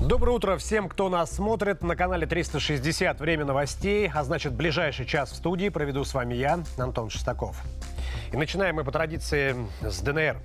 Доброе утро всем, кто нас смотрит на канале 360 «Время новостей», а значит, ближайший час в студии проведу с вами я, Антон Шестаков. И начинаем мы по традиции с ДНР.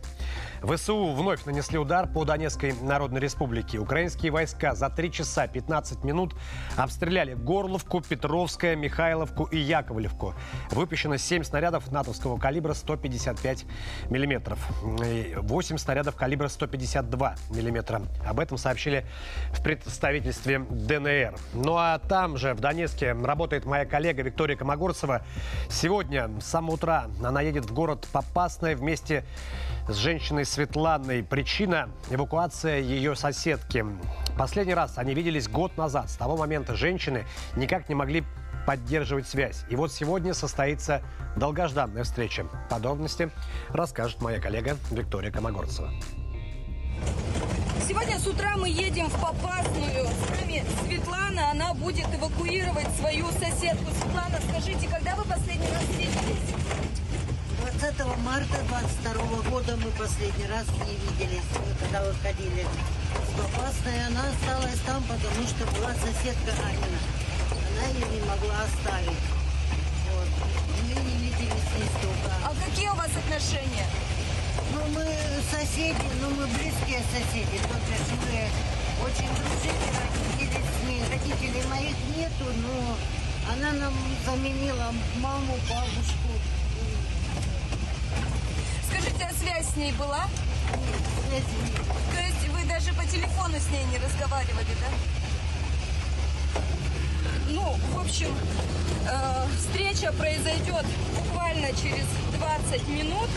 ВСУ вновь нанесли удар по Донецкой Народной Республике. Украинские войска за 3 часа 15 минут обстреляли Горловку, Петровское, Михайловку и Яковлевку. Выпущено 7 снарядов натовского калибра 155 миллиметров. 8 снарядов калибра 152 миллиметра. Об этом сообщили в представительстве ДНР. Ну а там же, в Донецке, работает моя коллега Виктория Комогорцева. Сегодня с самого утра она едет в город Попасное вместе с женщиной Светланой. Причина – эвакуация ее соседки. Последний раз они виделись год назад. С того момента женщины никак не могли поддерживать связь. И вот сегодня состоится долгожданная встреча. Подробности расскажет моя коллега Виктория Комогорцева. Сегодня с утра мы едем в Попасную. С нами Светлана, она будет эвакуировать свою соседку. Светлана, скажите, когда вы последний раз встретились? 20 марта 22 года мы последний раз не виделись, мы когда выходили с Попасной. Она осталась там, потому что была соседка Анина. Она ее не могла оставить. Вот. Мы не виделись столько. А какие у вас отношения? Ну, мы соседи, ну, мы близкие соседи. Только что мы очень дружили, родители с ней. Родителей моих нету, но она нам заменила маму, бабушку. Скажите, а связь с ней была? Связи нет. То есть вы даже по телефону с ней не разговаривали, да? Ну, в общем, э, встреча произойдет буквально через 20 минут.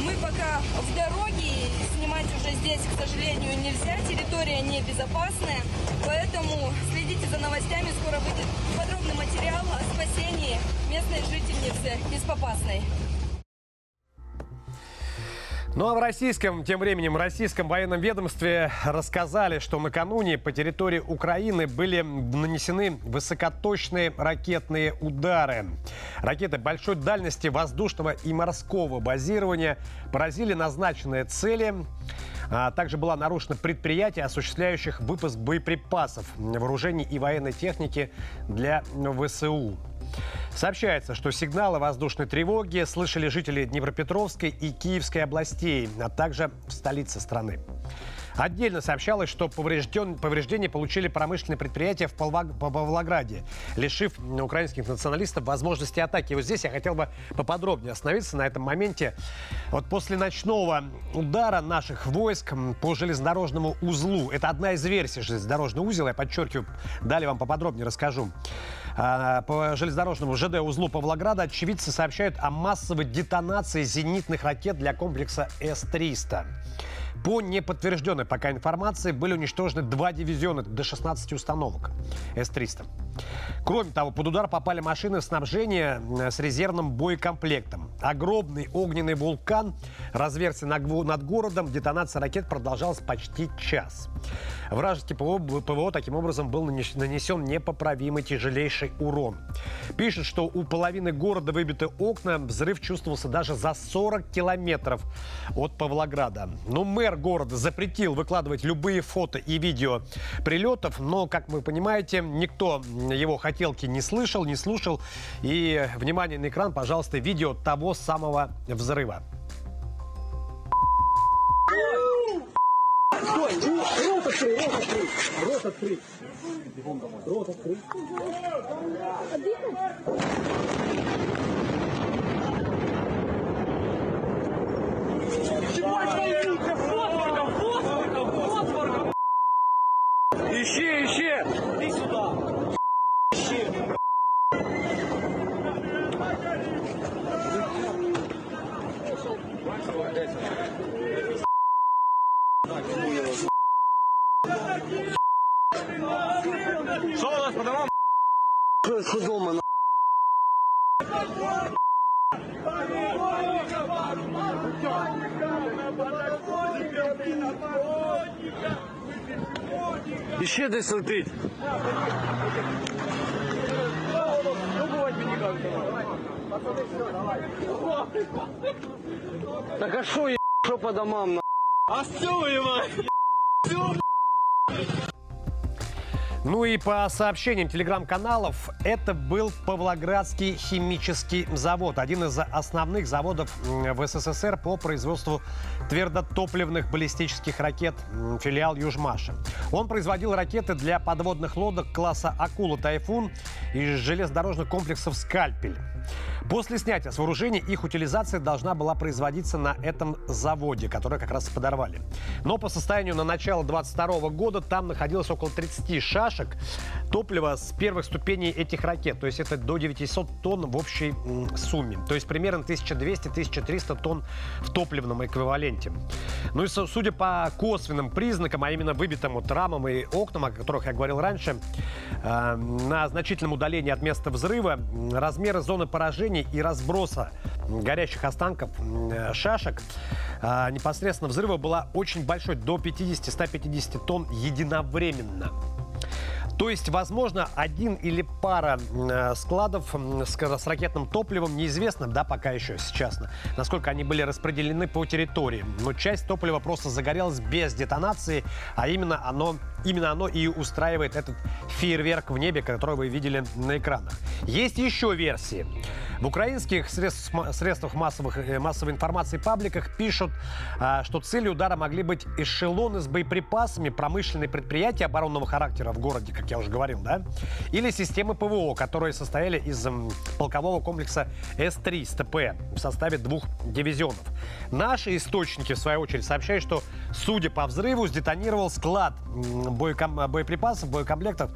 Мы пока в дороге, снимать уже здесь, к сожалению, нельзя. Территория небезопасная, поэтому следите за новостями. Скоро выйдет подробный материал о спасении местной жительницы из Попасной. Ну а в российском, тем временем, российском военном ведомстве рассказали, что накануне по территории Украины были нанесены высокоточные ракетные удары. Ракеты большой дальности воздушного и морского базирования поразили назначенные цели. А также было нарушено предприятие, осуществляющих выпуск боеприпасов, вооружений и военной техники для ВСУ. Сообщается, что сигналы воздушной тревоги слышали жители Днепропетровской и Киевской областей, а также в столице страны. Отдельно сообщалось, что поврежден, повреждения получили промышленные предприятия в Павлог- Павлограде, лишив украинских националистов возможности атаки. И вот здесь я хотел бы поподробнее остановиться на этом моменте. Вот после ночного удара наших войск по железнодорожному узлу, это одна из версий железнодорожного узела, я подчеркиваю, далее вам поподробнее расскажу. А, По железнодорожному ЖД-узлу Павлограда очевидцы сообщают о массовой детонации зенитных ракет для комплекса С-300. По неподтвержденной пока информации были уничтожены два дивизиона до 16 установок С-300. Кроме того, под удар попали машины снабжения э, с резервным боекомплектом. Огромный огненный вулкан разверся над городом. Детонация ракет продолжалась почти час. Вражеский ПВО, ПВО таким образом был нанес- нанесен непоправимый тяжелейший урон. Пишет, что у половины города выбиты окна. Взрыв чувствовался даже за 40 километров от Павлограда. Но мэр города запретил выкладывать любые фото и видео прилетов. Но, как вы понимаете, никто его хотелки не слышал, не слушал. И, внимание на экран, пожалуйста, видео того самого взрыва. Ищи, ищи! Иди сюда! Ищи! Что у нас по домам? дома, Іще десь летить. Так а що є? Що по домам? на? А все вы, ебать! Ну и по сообщениям телеграм-каналов, это был Павлоградский химический завод. Один из основных заводов в СССР по производству твердотопливных баллистических ракет, филиал Южмаша. Он производил ракеты для подводных лодок класса «Акула Тайфун» и железнодорожных комплексов «Скальпель». После снятия с вооружения их утилизация должна была производиться на этом заводе, который как раз и подорвали. Но по состоянию на начало 22 года там находилось около 30 шашек топлива с первых ступеней этих ракет. То есть это до 900 тонн в общей сумме. То есть примерно 1200-1300 тонн в топливном эквиваленте. Ну и судя по косвенным признакам, а именно выбитым вот рамам и окнам, о которых я говорил раньше, э, на значительном удалении от места взрыва размеры зоны поражения и разброса горящих останков э, шашек э, непосредственно взрыва была очень большой, до 50-150 тонн единовременно. То есть, возможно, один или пара э, складов с ракетным топливом неизвестно, да, пока еще сейчас, насколько они были распределены по территории. Но часть топлива просто загорелась без детонации, а именно оно, именно оно и устраивает этот фейерверк в небе, который вы видели на экранах. Есть еще версии. В украинских средств- средствах массовых, э, массовой информации пабликах пишут, а, что целью удара могли быть эшелоны с боеприпасами, промышленные предприятия оборонного характера в городе, как я уже говорил, да, или системы ПВО, которые состояли из полкового комплекса С-300П в составе двух дивизионов. Наши источники, в свою очередь, сообщают, что, судя по взрыву, сдетонировал склад боеком- боеприпасов, боекомплектов.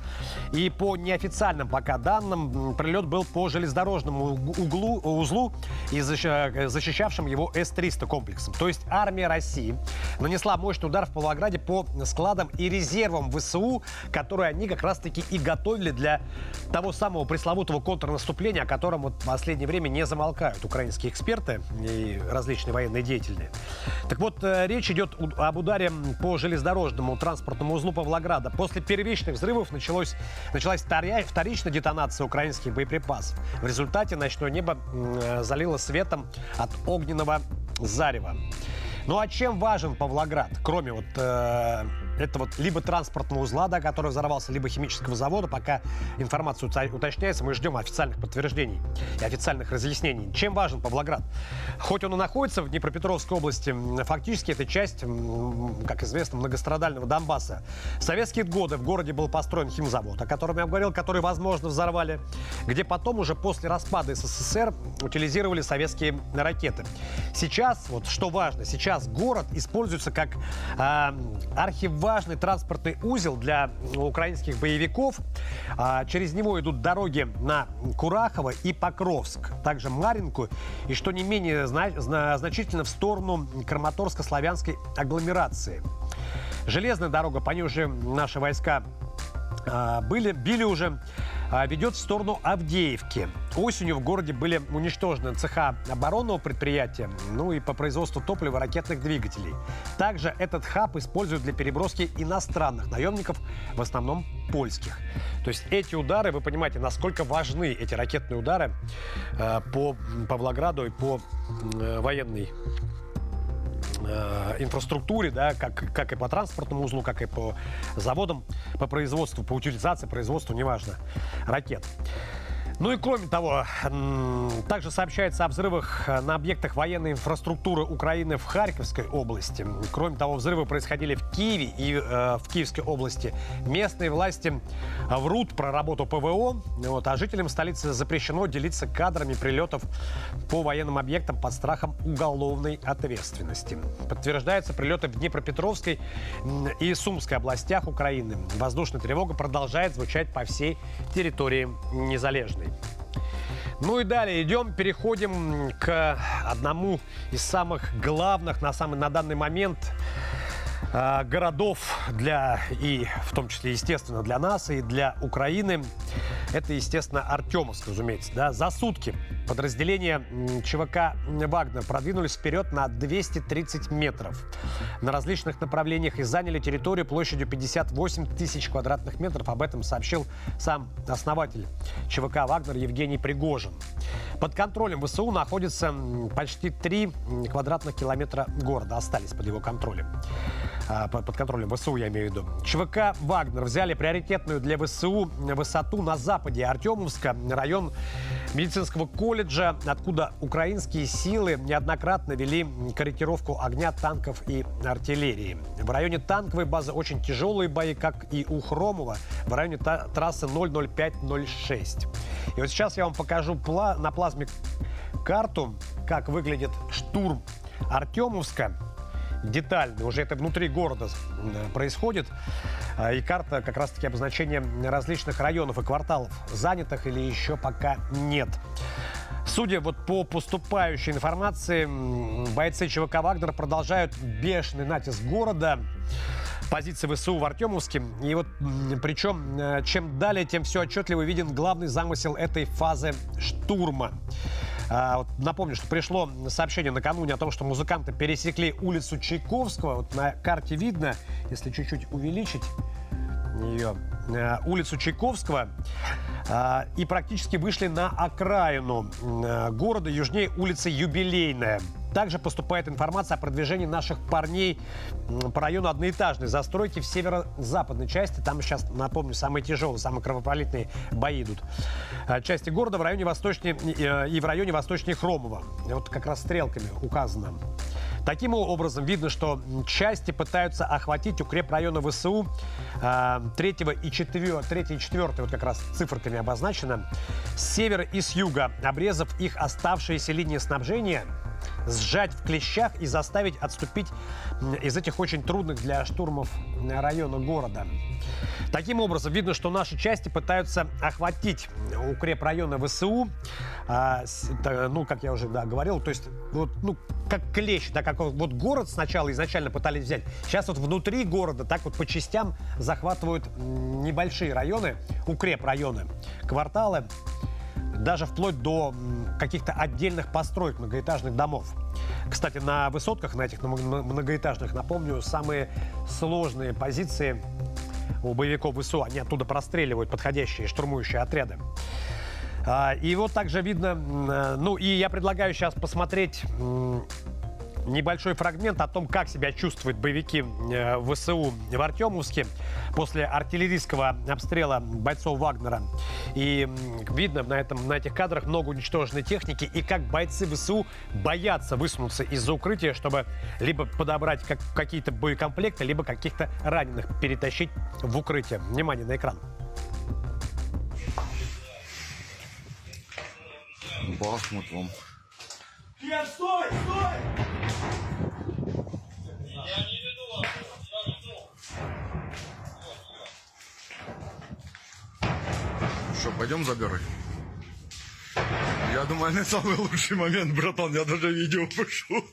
И по неофициальным пока данным, прилет был по железнодорожному уг- углу, узлу и защищавшим его С-300 комплексом. То есть армия России нанесла мощный удар в Павлограде по складам и резервам ВСУ, которые они как раз-таки и готовили для того самого пресловутого контрнаступления, о котором вот в последнее время не замолкают украинские эксперты и различные военные деятели. Так вот, э, речь идет об ударе по железнодорожному транспортному узлу Павлограда. После первичных взрывов началось, началась вторичная детонация украинских боеприпасов. В результате ночное небо залило светом от огненного зарева. Ну а чем важен Павлоград, кроме вот э, этого вот либо транспортного узла, да, который взорвался, либо химического завода, пока информация уточняется, мы ждем официальных подтверждений и официальных разъяснений. Чем важен Павлоград? Хоть он и находится в Днепропетровской области, фактически это часть, как известно, многострадального Донбасса. В советские годы в городе был построен химзавод, о котором я говорил, который, возможно, взорвали, где потом уже после распада СССР утилизировали советские ракеты. Сейчас, вот что важно, сейчас город используется как э, архиважный транспортный узел для украинских боевиков. А, через него идут дороги на Курахово и Покровск, также Маринку и, что не менее зна- зна- значительно, в сторону Краматорско-славянской агломерации. Железная дорога, по ней уже наши войска а, были, били уже, ведет в сторону Авдеевки. Осенью в городе были уничтожены цеха оборонного предприятия, ну и по производству топлива ракетных двигателей. Также этот хаб используют для переброски иностранных наемников, в основном польских. То есть эти удары, вы понимаете, насколько важны эти ракетные удары э, по Павлограду и по э, военной инфраструктуре, да, как, как и по транспортному узлу, как и по заводам, по производству, по утилизации, производству, неважно, ракет. Ну и кроме того, также сообщается о взрывах на объектах военной инфраструктуры Украины в Харьковской области. Кроме того, взрывы происходили в Киеве и э, в Киевской области. Местные власти врут про работу ПВО, вот, а жителям столицы запрещено делиться кадрами прилетов по военным объектам под страхом уголовной ответственности. Подтверждаются прилеты в Днепропетровской и Сумской областях Украины. Воздушная тревога продолжает звучать по всей территории Незалежной. Ну и далее идем, переходим к одному из самых главных на самый на данный момент э, городов для и в том числе естественно для нас и для Украины. Это естественно Артемовск, разумеется, да. За сутки подразделения ЧВК «Вагнер» продвинулись вперед на 230 метров на различных направлениях и заняли территорию площадью 58 тысяч квадратных метров. Об этом сообщил сам основатель ЧВК «Вагнер» Евгений Пригожин. Под контролем ВСУ находится почти 3 квадратных километра города. Остались под его контролем. А, под контролем ВСУ, я имею в виду. ЧВК «Вагнер» взяли приоритетную для ВСУ высоту на западе Артемовска, район медицинского колледжа, откуда украинские силы неоднократно вели корректировку огня танков и артиллерии. В районе танковой базы очень тяжелые бои, как и у Хромова, в районе трассы 00506. И вот сейчас я вам покажу на плазме карту, как выглядит штурм Артемовска детально. Уже это внутри города происходит. А, и карта как раз-таки обозначение различных районов и кварталов занятых или еще пока нет. Судя вот по поступающей информации, бойцы ЧВК «Вагнер» продолжают бешеный натиск города позиции ВСУ в Артемовске. И вот причем, э, чем далее, тем все отчетливо виден главный замысел этой фазы штурма. А, напомню, что пришло сообщение накануне о том, что музыканты пересекли улицу Чайковского. Вот на карте видно, если чуть-чуть увеличить ее, э, улицу Чайковского э, и практически вышли на окраину э, города, южнее улицы Юбилейная. Также поступает информация о продвижении наших парней по району одноэтажной застройки в северо-западной части. Там сейчас, напомню, самые тяжелые, самые кровопролитные бои идут. Части города в районе восточнее и в районе восточнее Хромова. Вот как раз стрелками указано. Таким образом, видно, что части пытаются охватить укрепрайоны ВСУ. Э, 3 и 4, 3 и 4, вот как раз циферками обозначено, с севера и с юга, обрезав их оставшиеся линии снабжения – сжать в клещах и заставить отступить из этих очень трудных для штурмов района города. Таким образом, видно, что наши части пытаются охватить укрепрайоны ВСУ, а, ну, как я уже да, говорил, то есть, вот, ну, как клещ, так как вот город сначала изначально пытались взять, сейчас вот внутри города так вот по частям захватывают небольшие районы, укрепрайоны, кварталы, даже вплоть до каких-то отдельных построек многоэтажных домов. Кстати, на высотках, на этих многоэтажных, напомню, самые сложные позиции у боевиков ВСУ, они оттуда простреливают подходящие штурмующие отряды. А, и вот также видно, э, ну и я предлагаю сейчас посмотреть небольшой фрагмент о том, как себя чувствуют боевики э, ВСУ в Артемовске после артиллерийского обстрела бойцов Вагнера. И видно на, этом, на этих кадрах много уничтоженной техники и как бойцы ВСУ боятся высунуться из-за укрытия, чтобы либо подобрать как, какие-то боекомплекты, либо каких-то раненых перетащить в укрытие. Внимание на экран. Бахмут вам. Нет, стой, стой! Что, пойдем за горы? Я думаю, не самый лучший момент, братан. Я даже видео пишу.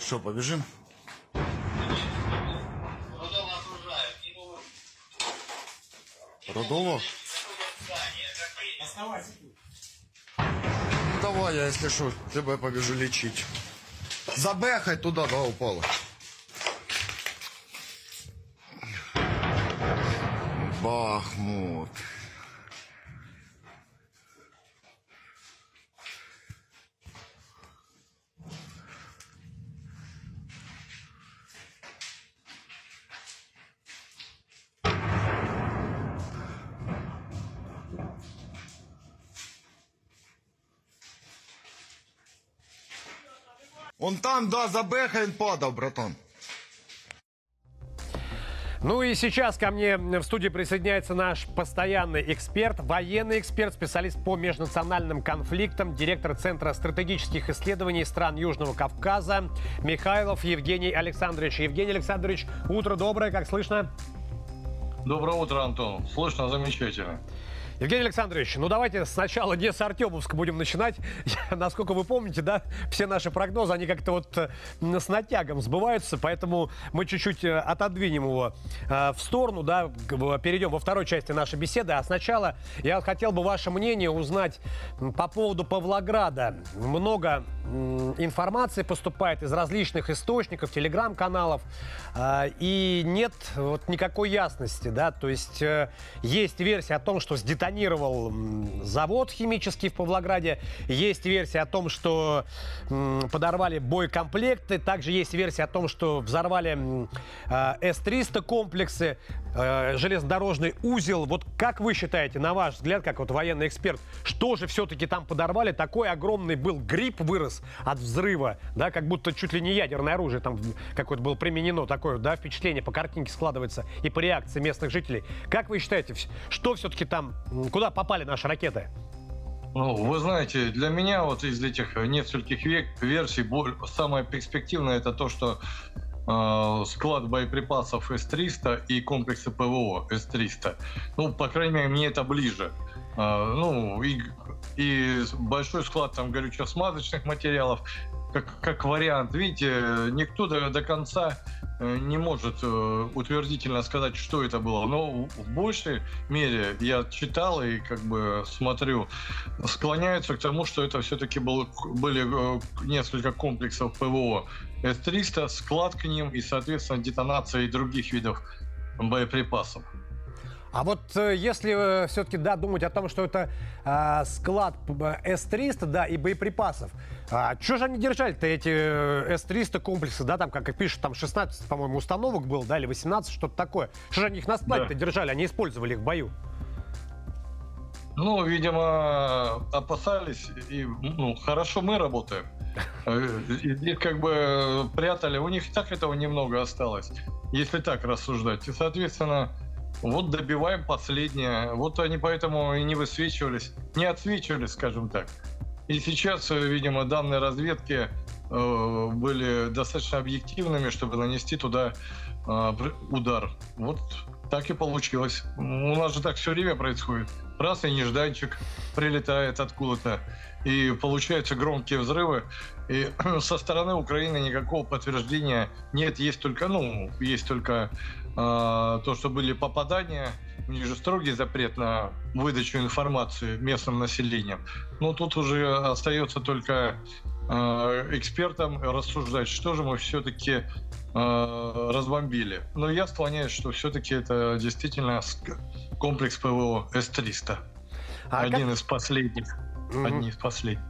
Что, побежим? Родово? Ну давай, я если что, тебе побежу лечить. Забехай туда, да, упала. Бахмут. Он там, да, за Бехайн падал, братан. Ну и сейчас ко мне в студии присоединяется наш постоянный эксперт, военный эксперт, специалист по межнациональным конфликтам, директор Центра стратегических исследований стран Южного Кавказа Михайлов Евгений Александрович. Евгений Александрович, утро доброе, как слышно? Доброе утро, Антон. Слышно замечательно. Евгений Александрович, ну давайте сначала не с Артемовска будем начинать. Насколько вы помните, да, все наши прогнозы, они как-то вот э, с натягом сбываются, поэтому мы чуть-чуть э, отодвинем его э, в сторону, да, перейдем во второй части нашей беседы. А сначала я хотел бы ваше мнение узнать по поводу Павлограда. Много информации поступает из различных источников, телеграм-каналов, и нет вот никакой ясности, да, то есть есть версия о том, что с деталями сдетонировал завод химический в Павлограде. Есть версия о том, что подорвали боекомплекты. Также есть версия о том, что взорвали а, С-300 комплексы, э, железнодорожный узел. Вот как вы считаете, на ваш взгляд, как вот военный эксперт, что же все-таки там подорвали? Такой огромный был гриб вырос от взрыва, да, как будто чуть ли не ядерное оружие там какое-то было применено. Такое, да, впечатление по картинке складывается и по реакции местных жителей. Как вы считаете, что все-таки там Куда попали наши ракеты? Ну, вы знаете, для меня вот из этих нескольких век, версий самое перспективное это то, что э, склад боеприпасов С-300 и комплексы ПВО С-300. Ну, по крайней мере, мне это ближе. Э, ну, и, и большой склад там горюче-смазочных материалов, как, как вариант. Видите, никто до, до конца Э, не может э, утвердительно сказать, что это было. Но в большей мере я читал и как бы смотрю, склоняются к тому, что это все-таки был, были э, несколько комплексов ПВО С-300, склад к ним и, соответственно, детонация и других видов боеприпасов. А вот э, если э, все-таки да, думать о том, что это э, склад С-300, да, и боеприпасов, а что же они держали-то, эти э, С-300 комплексы, да, там, как и пишут, там 16, по-моему, установок было, да, или 18, что-то такое. Что же они их на складе-то да. держали, они использовали их в бою? Ну, видимо, опасались, и ну, хорошо мы работаем. Их как бы прятали, у них и так этого немного осталось, если так рассуждать. И, соответственно, вот добиваем последнее. Вот они поэтому и не высвечивались, не отсвечивали, скажем так. И сейчас, э, видимо, данные разведки э, были достаточно объективными, чтобы нанести туда э, удар. Вот так и получилось. У нас же так все время происходит. Раз и нежданчик прилетает откуда-то, и получаются громкие взрывы. И со стороны Украины никакого подтверждения нет. Есть только, ну, есть только то, что были попадания, у них же строгий запрет на выдачу информации местным населением. Но тут уже остается только э, экспертам рассуждать, что же мы все-таки э, разбомбили. Но я склоняюсь, что все-таки это действительно комплекс ПВО С-300. А Один как... из последних. Mm-hmm. Одни из последних.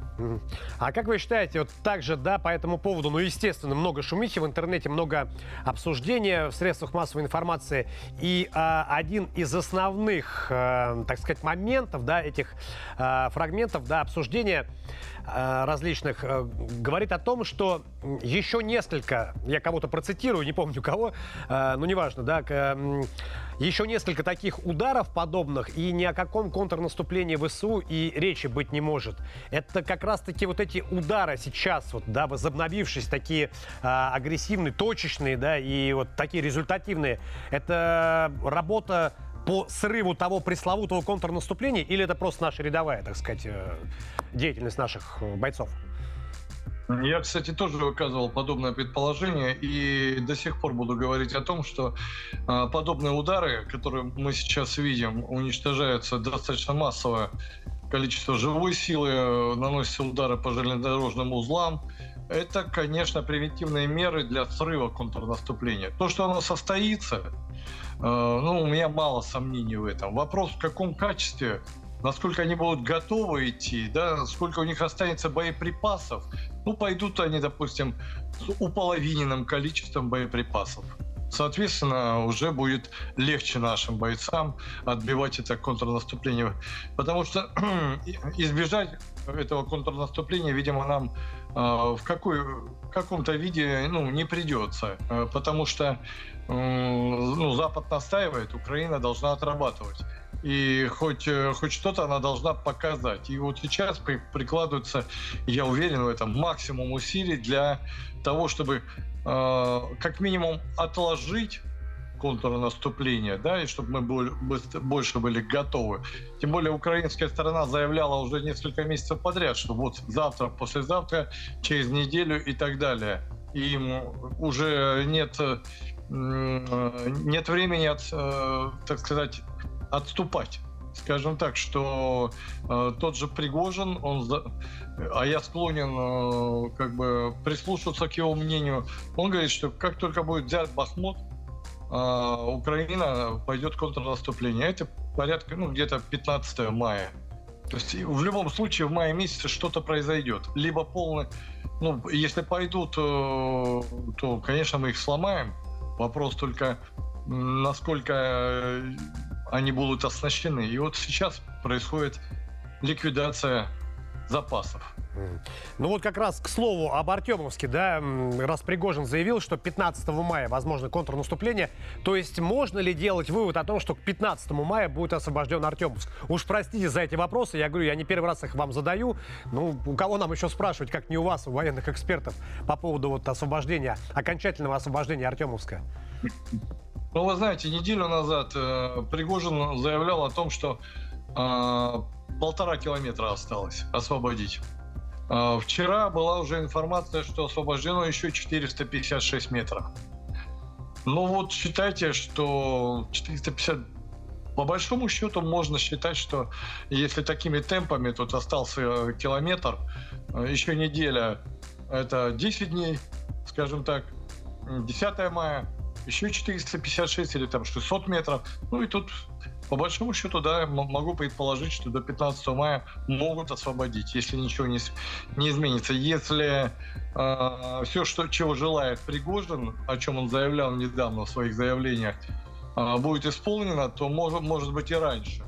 А как вы считаете, вот также, да, по этому поводу, ну, естественно, много шумихи в интернете, много обсуждения в средствах массовой информации, и а, один из основных, а, так сказать, моментов, да, этих а, фрагментов, да, обсуждения а, различных, а, говорит о том, что еще несколько, я кого-то процитирую, не помню кого, а, ну, неважно, да, к, еще несколько таких ударов подобных, и ни о каком контрнаступлении ВСУ и речи быть не может. Это как раз-таки вот эти удары сейчас, вот, да, возобновившись, такие а, агрессивные, точечные, да, и вот такие результативные. Это работа по срыву того пресловутого контрнаступления, или это просто наша рядовая, так сказать, э, деятельность наших э, бойцов? Я, кстати, тоже выказывал подобное предположение и до сих пор буду говорить о том, что э, подобные удары, которые мы сейчас видим, уничтожаются достаточно массовое количество живой силы, э, наносятся удары по железнодорожным узлам. Это, конечно, превентивные меры для срыва контрнаступления. То, что оно состоится, э, ну, у меня мало сомнений в этом. Вопрос, в каком качестве насколько они будут готовы идти, да, сколько у них останется боеприпасов. Ну, пойдут они, допустим, с уполовиненным количеством боеприпасов. Соответственно, уже будет легче нашим бойцам отбивать это контрнаступление. Потому что избежать этого контрнаступления, видимо, нам э, в какой, каком-то виде ну, не придется. Э, потому что э, ну, Запад настаивает, Украина должна отрабатывать и хоть, э, хоть что-то она должна показать. И вот сейчас при, прикладывается, я уверен в этом, максимум усилий для того, чтобы э, как минимум отложить контрнаступления, да, и чтобы мы более, больше были готовы. Тем более украинская сторона заявляла уже несколько месяцев подряд, что вот завтра, послезавтра, через неделю и так далее. И уже нет, нет времени, от, э, так сказать, отступать скажем так, что э, тот же Пригожин, он, за... а я склонен э, как бы прислушиваться к его мнению, он говорит, что как только будет взят Бахмут, э, Украина пойдет контрнаступление. Это порядка, ну, где-то 15 мая. То есть в любом случае в мае месяце что-то произойдет. Либо полный, ну, если пойдут, э, то, конечно, мы их сломаем. Вопрос только, насколько они будут оснащены. И вот сейчас происходит ликвидация запасов. Ну вот как раз к слову об Артемовске, да, раз Пригожин заявил, что 15 мая возможно контрнаступление, то есть можно ли делать вывод о том, что к 15 мая будет освобожден Артемовск? Уж простите за эти вопросы, я говорю, я не первый раз их вам задаю, ну у кого нам еще спрашивать, как не у вас, у военных экспертов, по поводу вот освобождения, окончательного освобождения Артемовска? Ну, вы знаете, неделю назад э, Пригожин заявлял о том, что э, полтора километра осталось освободить. Э, вчера была уже информация, что освобождено еще 456 метров. Ну вот считайте, что 450 по большому счету можно считать, что если такими темпами тут остался километр, э, еще неделя, это 10 дней, скажем так, 10 мая, еще 456 или там 600 метров. Ну и тут, по большому счету, да, могу предположить, что до 15 мая могут освободить, если ничего не, не изменится. Если э, все, что, чего желает Пригожин, о чем он заявлял недавно в своих заявлениях, э, будет исполнено, то может, может быть и раньше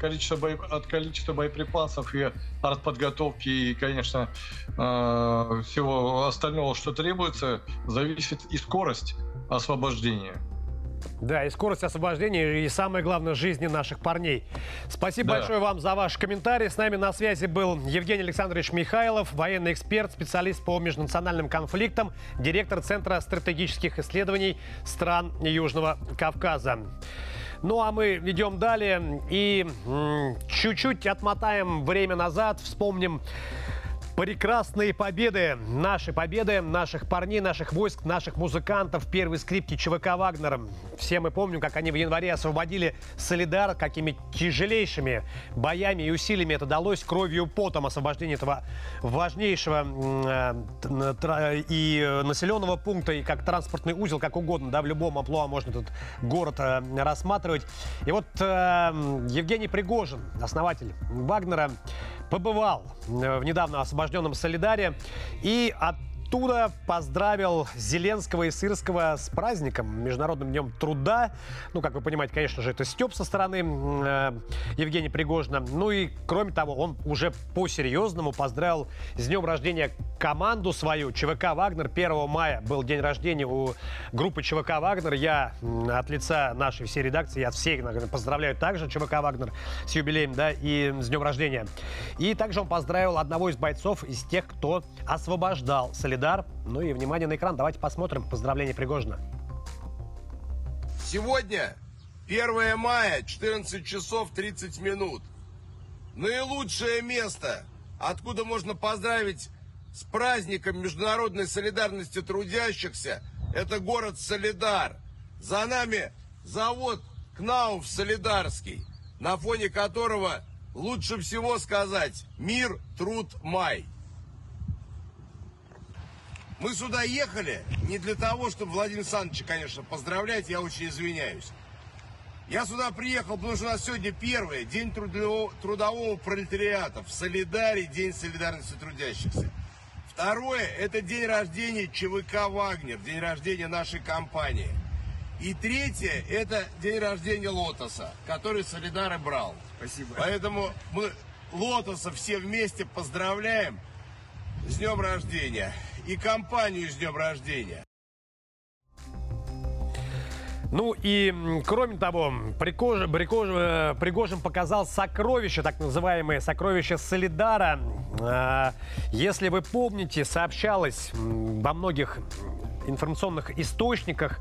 количество бо... от количества боеприпасов и артподготовки и, конечно, э, всего остального, что требуется, зависит и скорость освобождения. Да, и скорость освобождения, и самое главное, жизни наших парней. Спасибо да. большое вам за ваш комментарий. С нами на связи был Евгений Александрович Михайлов, военный эксперт, специалист по межнациональным конфликтам, директор Центра стратегических исследований стран Южного Кавказа. Ну а мы идем далее и чуть-чуть отмотаем время назад, вспомним Прекрасные победы, наши победы, наших парней, наших войск, наших музыкантов, первой скрипки ЧВК «Вагнер». Все мы помним, как они в январе освободили Солидар, какими тяжелейшими боями и усилиями это далось, кровью потом освобождение этого важнейшего э, и населенного пункта, и как транспортный узел, как угодно, да, в любом амплуа можно этот город э, рассматривать. И вот э, Евгений Пригожин, основатель «Вагнера», побывал в недавно освобожденном Солидаре. И от оттуда поздравил Зеленского и Сырского с праздником, Международным днем труда. Ну, как вы понимаете, конечно же, это степ со стороны э, Евгения Пригожина. Ну и, кроме того, он уже по-серьезному поздравил с днем рождения команду свою, ЧВК «Вагнер». 1 мая был день рождения у группы ЧВК «Вагнер». Я от лица нашей всей редакции, я всех наверное, поздравляю также ЧВК «Вагнер» с юбилеем, да, и с днем рождения. И также он поздравил одного из бойцов из тех, кто освобождал Солидар Ильдар. Ну и внимание на экран. Давайте посмотрим поздравление Пригожина. Сегодня 1 мая, 14 часов 30 минут. Наилучшее место, откуда можно поздравить с праздником международной солидарности трудящихся, это город Солидар. За нами завод Кнауф Солидарский, на фоне которого лучше всего сказать «Мир, труд, май». Мы сюда ехали не для того, чтобы Владимир Александровича, конечно, поздравлять, я очень извиняюсь. Я сюда приехал, потому что у нас сегодня первый день трудового, трудового пролетариата. В Солидаре день солидарности трудящихся. Второе, это день рождения ЧВК «Вагнер», день рождения нашей компании. И третье, это день рождения Лотоса, который Солидары брал. Спасибо. Поэтому мы Лотоса все вместе поздравляем с днем рождения и компанию с днем рождения. Ну и, кроме того, Пригожин, э, Пригожин показал сокровища, так называемые сокровища Солидара. Э, если вы помните, сообщалось во многих информационных источниках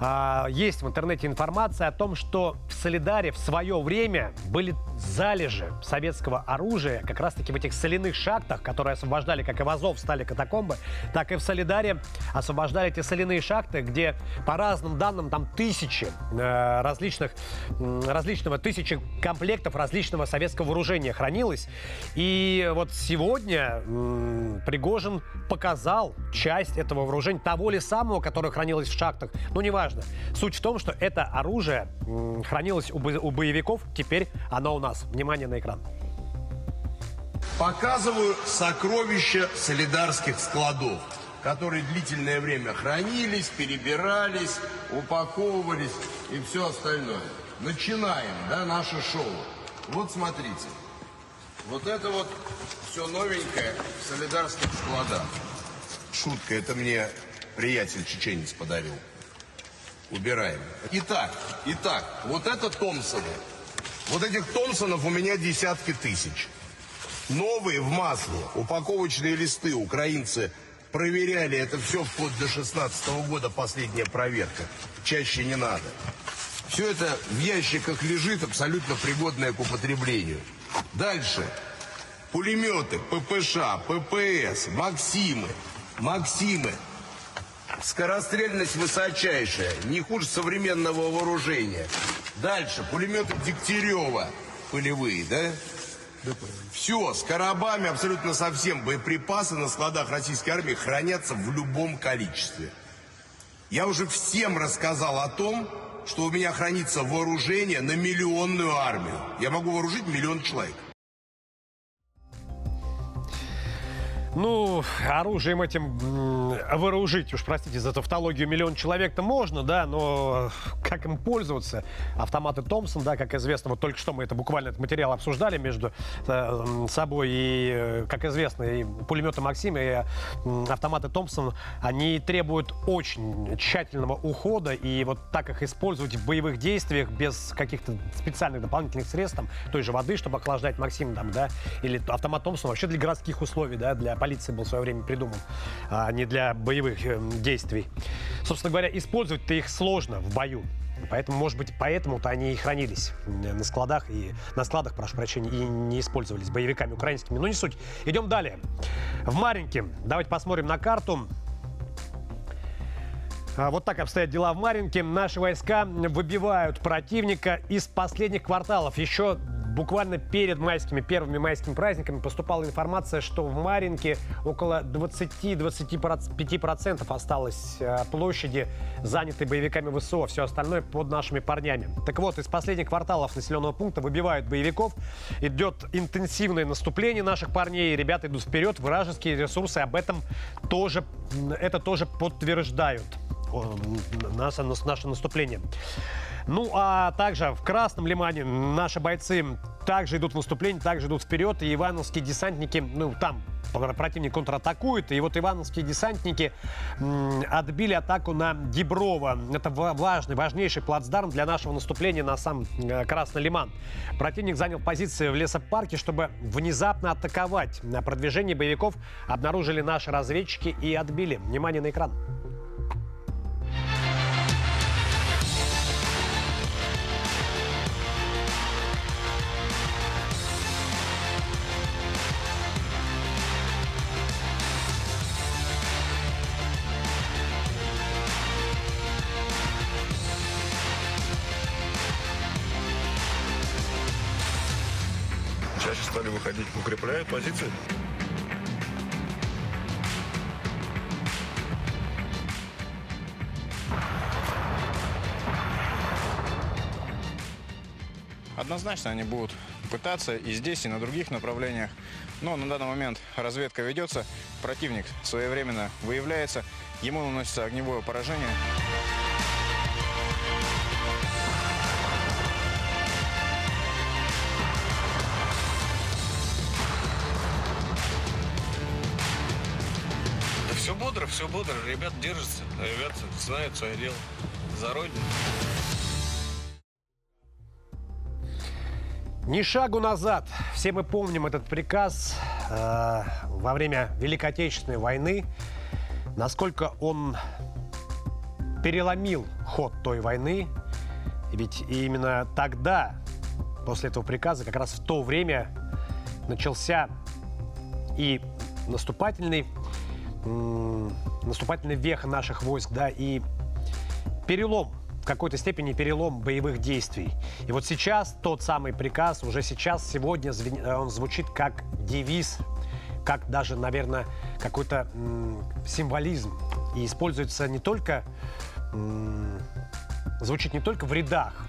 а, есть в интернете информация о том, что в Солидаре в свое время были залежи советского оружия как раз-таки в этих соляных шахтах, которые освобождали, как и в Азов стали катакомбы, так и в Солидаре освобождали эти соляные шахты, где по разным данным там тысячи э, различных, м, различного, тысячи комплектов различного советского вооружения хранилось. И вот сегодня м, Пригожин показал часть этого вооружения, того ли самого, которое хранилось в шахтах. Ну, неважно. Суть в том, что это оружие хранилось у, бо- у боевиков, теперь оно у нас. Внимание на экран. Показываю сокровища солидарских складов, которые длительное время хранились, перебирались, упаковывались и все остальное. Начинаем, да, наше шоу. Вот смотрите. Вот это вот все новенькое в солидарских складах. Шутка, это мне приятель чеченец подарил. Убираем. Итак, итак, вот это Томпсоны. Вот этих Томпсонов у меня десятки тысяч. Новые в масле, упаковочные листы украинцы проверяли это все вплоть до 16 года, последняя проверка. Чаще не надо. Все это в ящиках лежит, абсолютно пригодное к употреблению. Дальше. Пулеметы, ППШ, ППС, Максимы, Максимы. Скорострельность высочайшая, не хуже современного вооружения. Дальше. Пулеметы Дегтярева, полевые, да? Все, с коробами абсолютно совсем. Боеприпасы на складах российской армии хранятся в любом количестве. Я уже всем рассказал о том, что у меня хранится вооружение на миллионную армию. Я могу вооружить миллион человек. Ну, оружием этим м, вооружить, уж простите за тавтологию, миллион человек-то можно, да, но как им пользоваться? Автоматы Томпсон, да, как известно, вот только что мы это буквально этот материал обсуждали между э, собой, и, э, как известно, и пулеметы Максим, и автоматы Томпсон, они требуют очень тщательного ухода, и вот так их использовать в боевых действиях без каких-то специальных дополнительных средств, там, той же воды, чтобы охлаждать Максим, там, да, или автомат Томпсон вообще для городских условий, да, для полиции был в свое время придуман, а не для боевых э, действий. Собственно говоря, использовать-то их сложно в бою. Поэтому, может быть, поэтому-то они и хранились на складах, и на складах, прошу прощения, и не использовались боевиками украинскими. Но не суть. Идем далее. В Маринке. Давайте посмотрим на карту. А, Вот так обстоят дела в Маринке. Наши войска выбивают противника из последних кварталов. Еще буквально перед майскими, первыми майскими праздниками поступала информация, что в Маринке около 20-25% осталось э, площади, занятой боевиками ВСО. Все остальное под нашими парнями. Так вот, из последних кварталов населенного пункта выбивают боевиков. Идет интенсивное наступление наших парней. Ребята идут вперед. Вражеские ресурсы об этом тоже, это тоже подтверждают наше, наше наступление. Ну, а также в Красном Лимане наши бойцы также идут в наступление, также идут вперед. И ивановские десантники, ну, там противник контратакует. И вот ивановские десантники отбили атаку на Деброво. Это ва- важный, важнейший плацдарм для нашего наступления на сам э, Красный Лиман. Противник занял позиции в лесопарке, чтобы внезапно атаковать. На продвижение боевиков обнаружили наши разведчики и отбили. Внимание на экран. Позиции. Однозначно они будут пытаться и здесь, и на других направлениях. Но на данный момент разведка ведется, противник своевременно выявляется, ему наносится огневое поражение. Все бодро. Ребят держатся, ребят знают свое дело. За родину. Ни шагу назад. Все мы помним этот приказ э, во время Великой Отечественной войны. Насколько он переломил ход той войны. Ведь именно тогда, после этого приказа, как раз в то время начался и наступательный, наступательный вех наших войск, да, и перелом, в какой-то степени перелом боевых действий. И вот сейчас тот самый приказ, уже сейчас, сегодня э, он звучит как девиз, как даже, наверное, какой-то символизм. И используется не только, звучит не только в рядах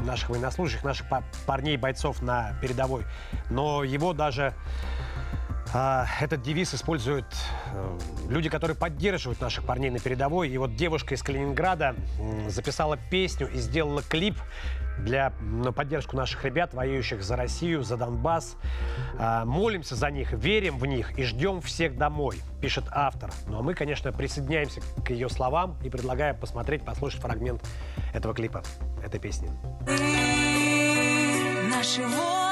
наших военнослужащих, наших па- парней, бойцов на передовой, но его даже этот девиз используют э, люди, которые поддерживают наших парней на передовой. И вот девушка из Калининграда записала песню и сделала клип для поддержку наших ребят, воюющих за Россию, за Донбасс. А, молимся за них, верим в них и ждем всех домой, пишет автор. Ну а мы, конечно, присоединяемся к ее словам и предлагаем посмотреть, послушать фрагмент этого клипа, этой песни. Наши воины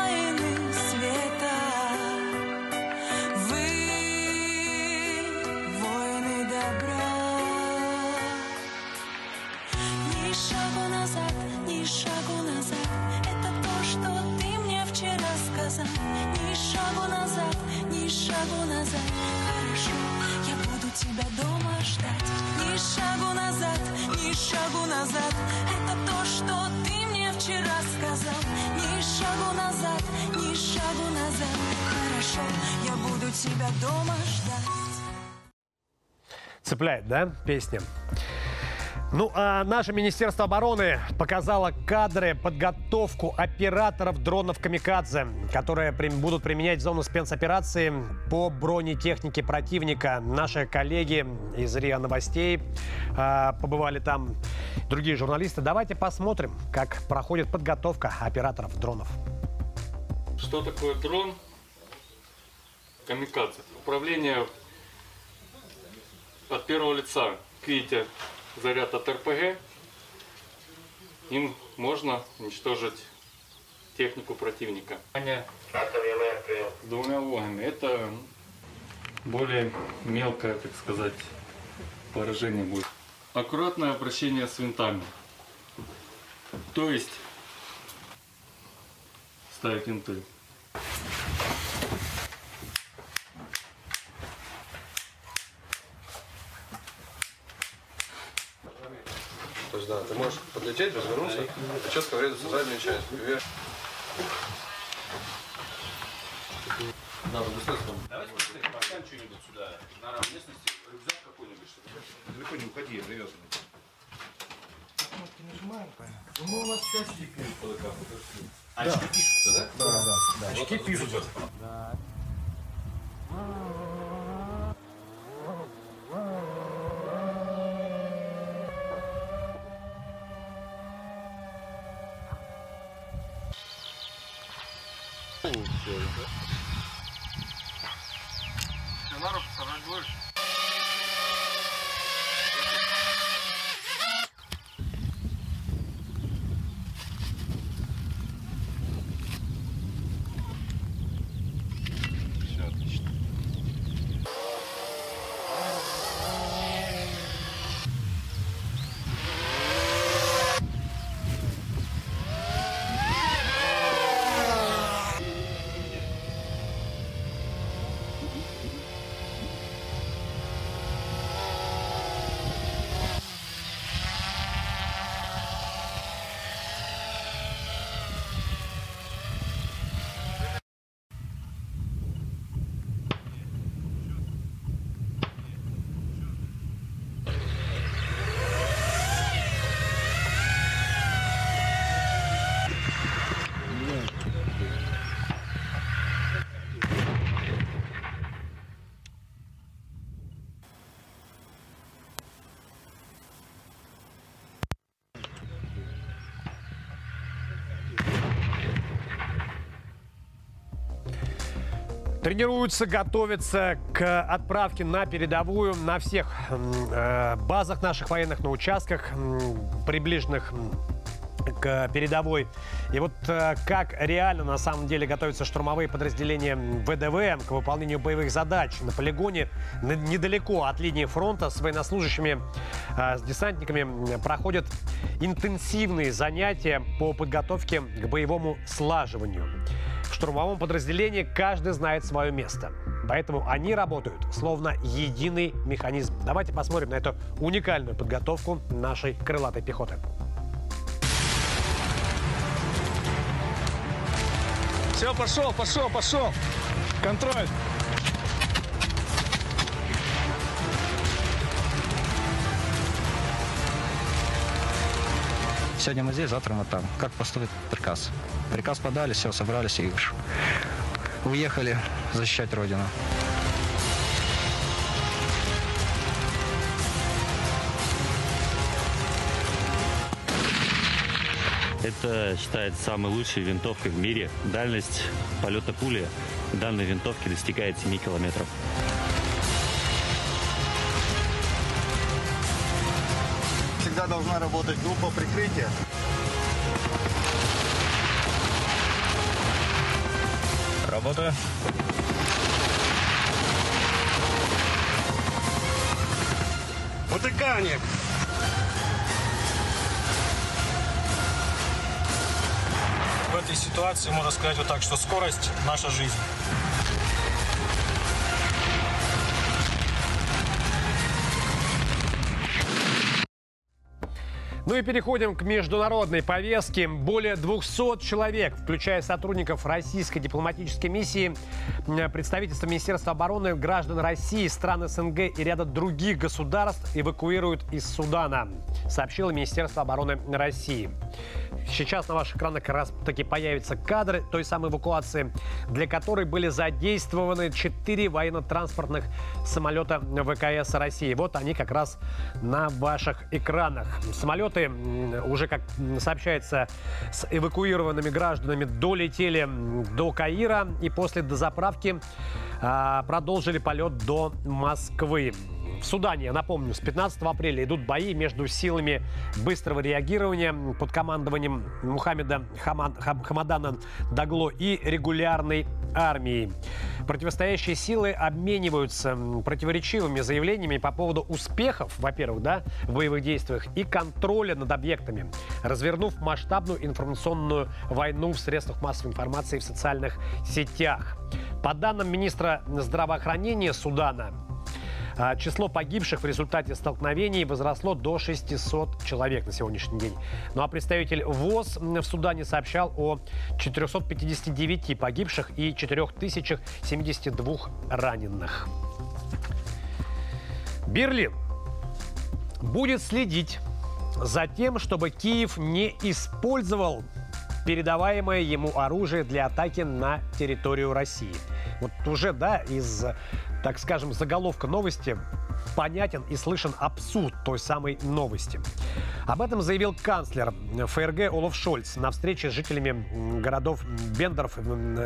назад, это то, что ты мне вчера сказал. Ни шагу назад, ни шагу назад, хорошо, я буду тебя дома ждать. Цепляет, да, песня? Ну, а наше Министерство обороны показало кадры подготовку операторов дронов «Камикадзе», которые будут применять в зону спецоперации по бронетехнике противника. Наши коллеги из РИА Новостей а, побывали там, другие журналисты. Давайте посмотрим, как проходит подготовка операторов дронов. Что такое дрон? Камикадзе. Управление от первого лица. Видите, заряд от РПГ. Им можно уничтожить технику противника. С двумя вогами. Это более мелкое, так сказать, поражение будет. Аккуратное обращение с винтами. То есть ставить винты. То есть, да, ты можешь подлететь, развернуться и четко врезаться в заднюю часть. Вверх. Да, быстрее Давайте быстрее поставим что-нибудь сюда, на равной местности, рюкзак какой-нибудь, чтобы... Далеко не уходи, привязанный. Кнопки нажимаем, Ну, у нас сейчас пишут по ДК. Очки пишутся, да? Да, да, да. Очки пишутся. Да. Тренируются, готовятся к отправке на передовую на всех э, базах наших военных, на участках, приближенных к передовой. И вот э, как реально на самом деле готовятся штурмовые подразделения ВДВ к выполнению боевых задач на полигоне недалеко от линии фронта с военнослужащими, э, с десантниками проходят интенсивные занятия по подготовке к боевому слаживанию. Штурмовом подразделении каждый знает свое место. Поэтому они работают словно единый механизм. Давайте посмотрим на эту уникальную подготовку нашей крылатой пехоты. Все, пошел, пошел, пошел. Контроль. Сегодня мы здесь, завтра мы там. Как поступит приказ? Приказ подали, все, собрались и уехали защищать Родину. Это считается самой лучшей винтовкой в мире. Дальность полета пули данной винтовки достигает 7 километров. Всегда должна работать группа прикрытия. Работаю. Утыкание. В этой ситуации можно сказать вот так, что скорость – наша жизнь. Ну и переходим к международной повестке. Более 200 человек, включая сотрудников российской дипломатической миссии, представительства Министерства обороны, граждан России, стран СНГ и ряда других государств эвакуируют из Судана, сообщило Министерство обороны России. Сейчас на ваших экранах как раз таки появятся кадры той самой эвакуации, для которой были задействованы 4 военно-транспортных самолета ВКС России. Вот они как раз на ваших экранах. Самолеты, м, уже как сообщается, с эвакуированными гражданами долетели до Каира и после дозаправки а, продолжили полет до Москвы. В Судане, я напомню, с 15 апреля идут бои между силами быстрого реагирования под командованием Мухаммеда Хамад- Хам- Хамадана Дагло и регулярной армией. Противостоящие силы обмениваются противоречивыми заявлениями по поводу успехов, во-первых, да, в боевых действиях и контроля над объектами, развернув масштабную информационную войну в средствах массовой информации и в социальных сетях. По данным министра здравоохранения Судана, Число погибших в результате столкновений возросло до 600 человек на сегодняшний день. Ну а представитель ВОЗ в Судане сообщал о 459 погибших и 4072 раненых. Берлин будет следить за тем, чтобы Киев не использовал передаваемое ему оружие для атаки на территорию России. Вот уже, да, из, так скажем, заголовка новости понятен и слышен абсурд той самой новости. Об этом заявил канцлер ФРГ Олаф Шольц на встрече с жителями городов Бендорф. м,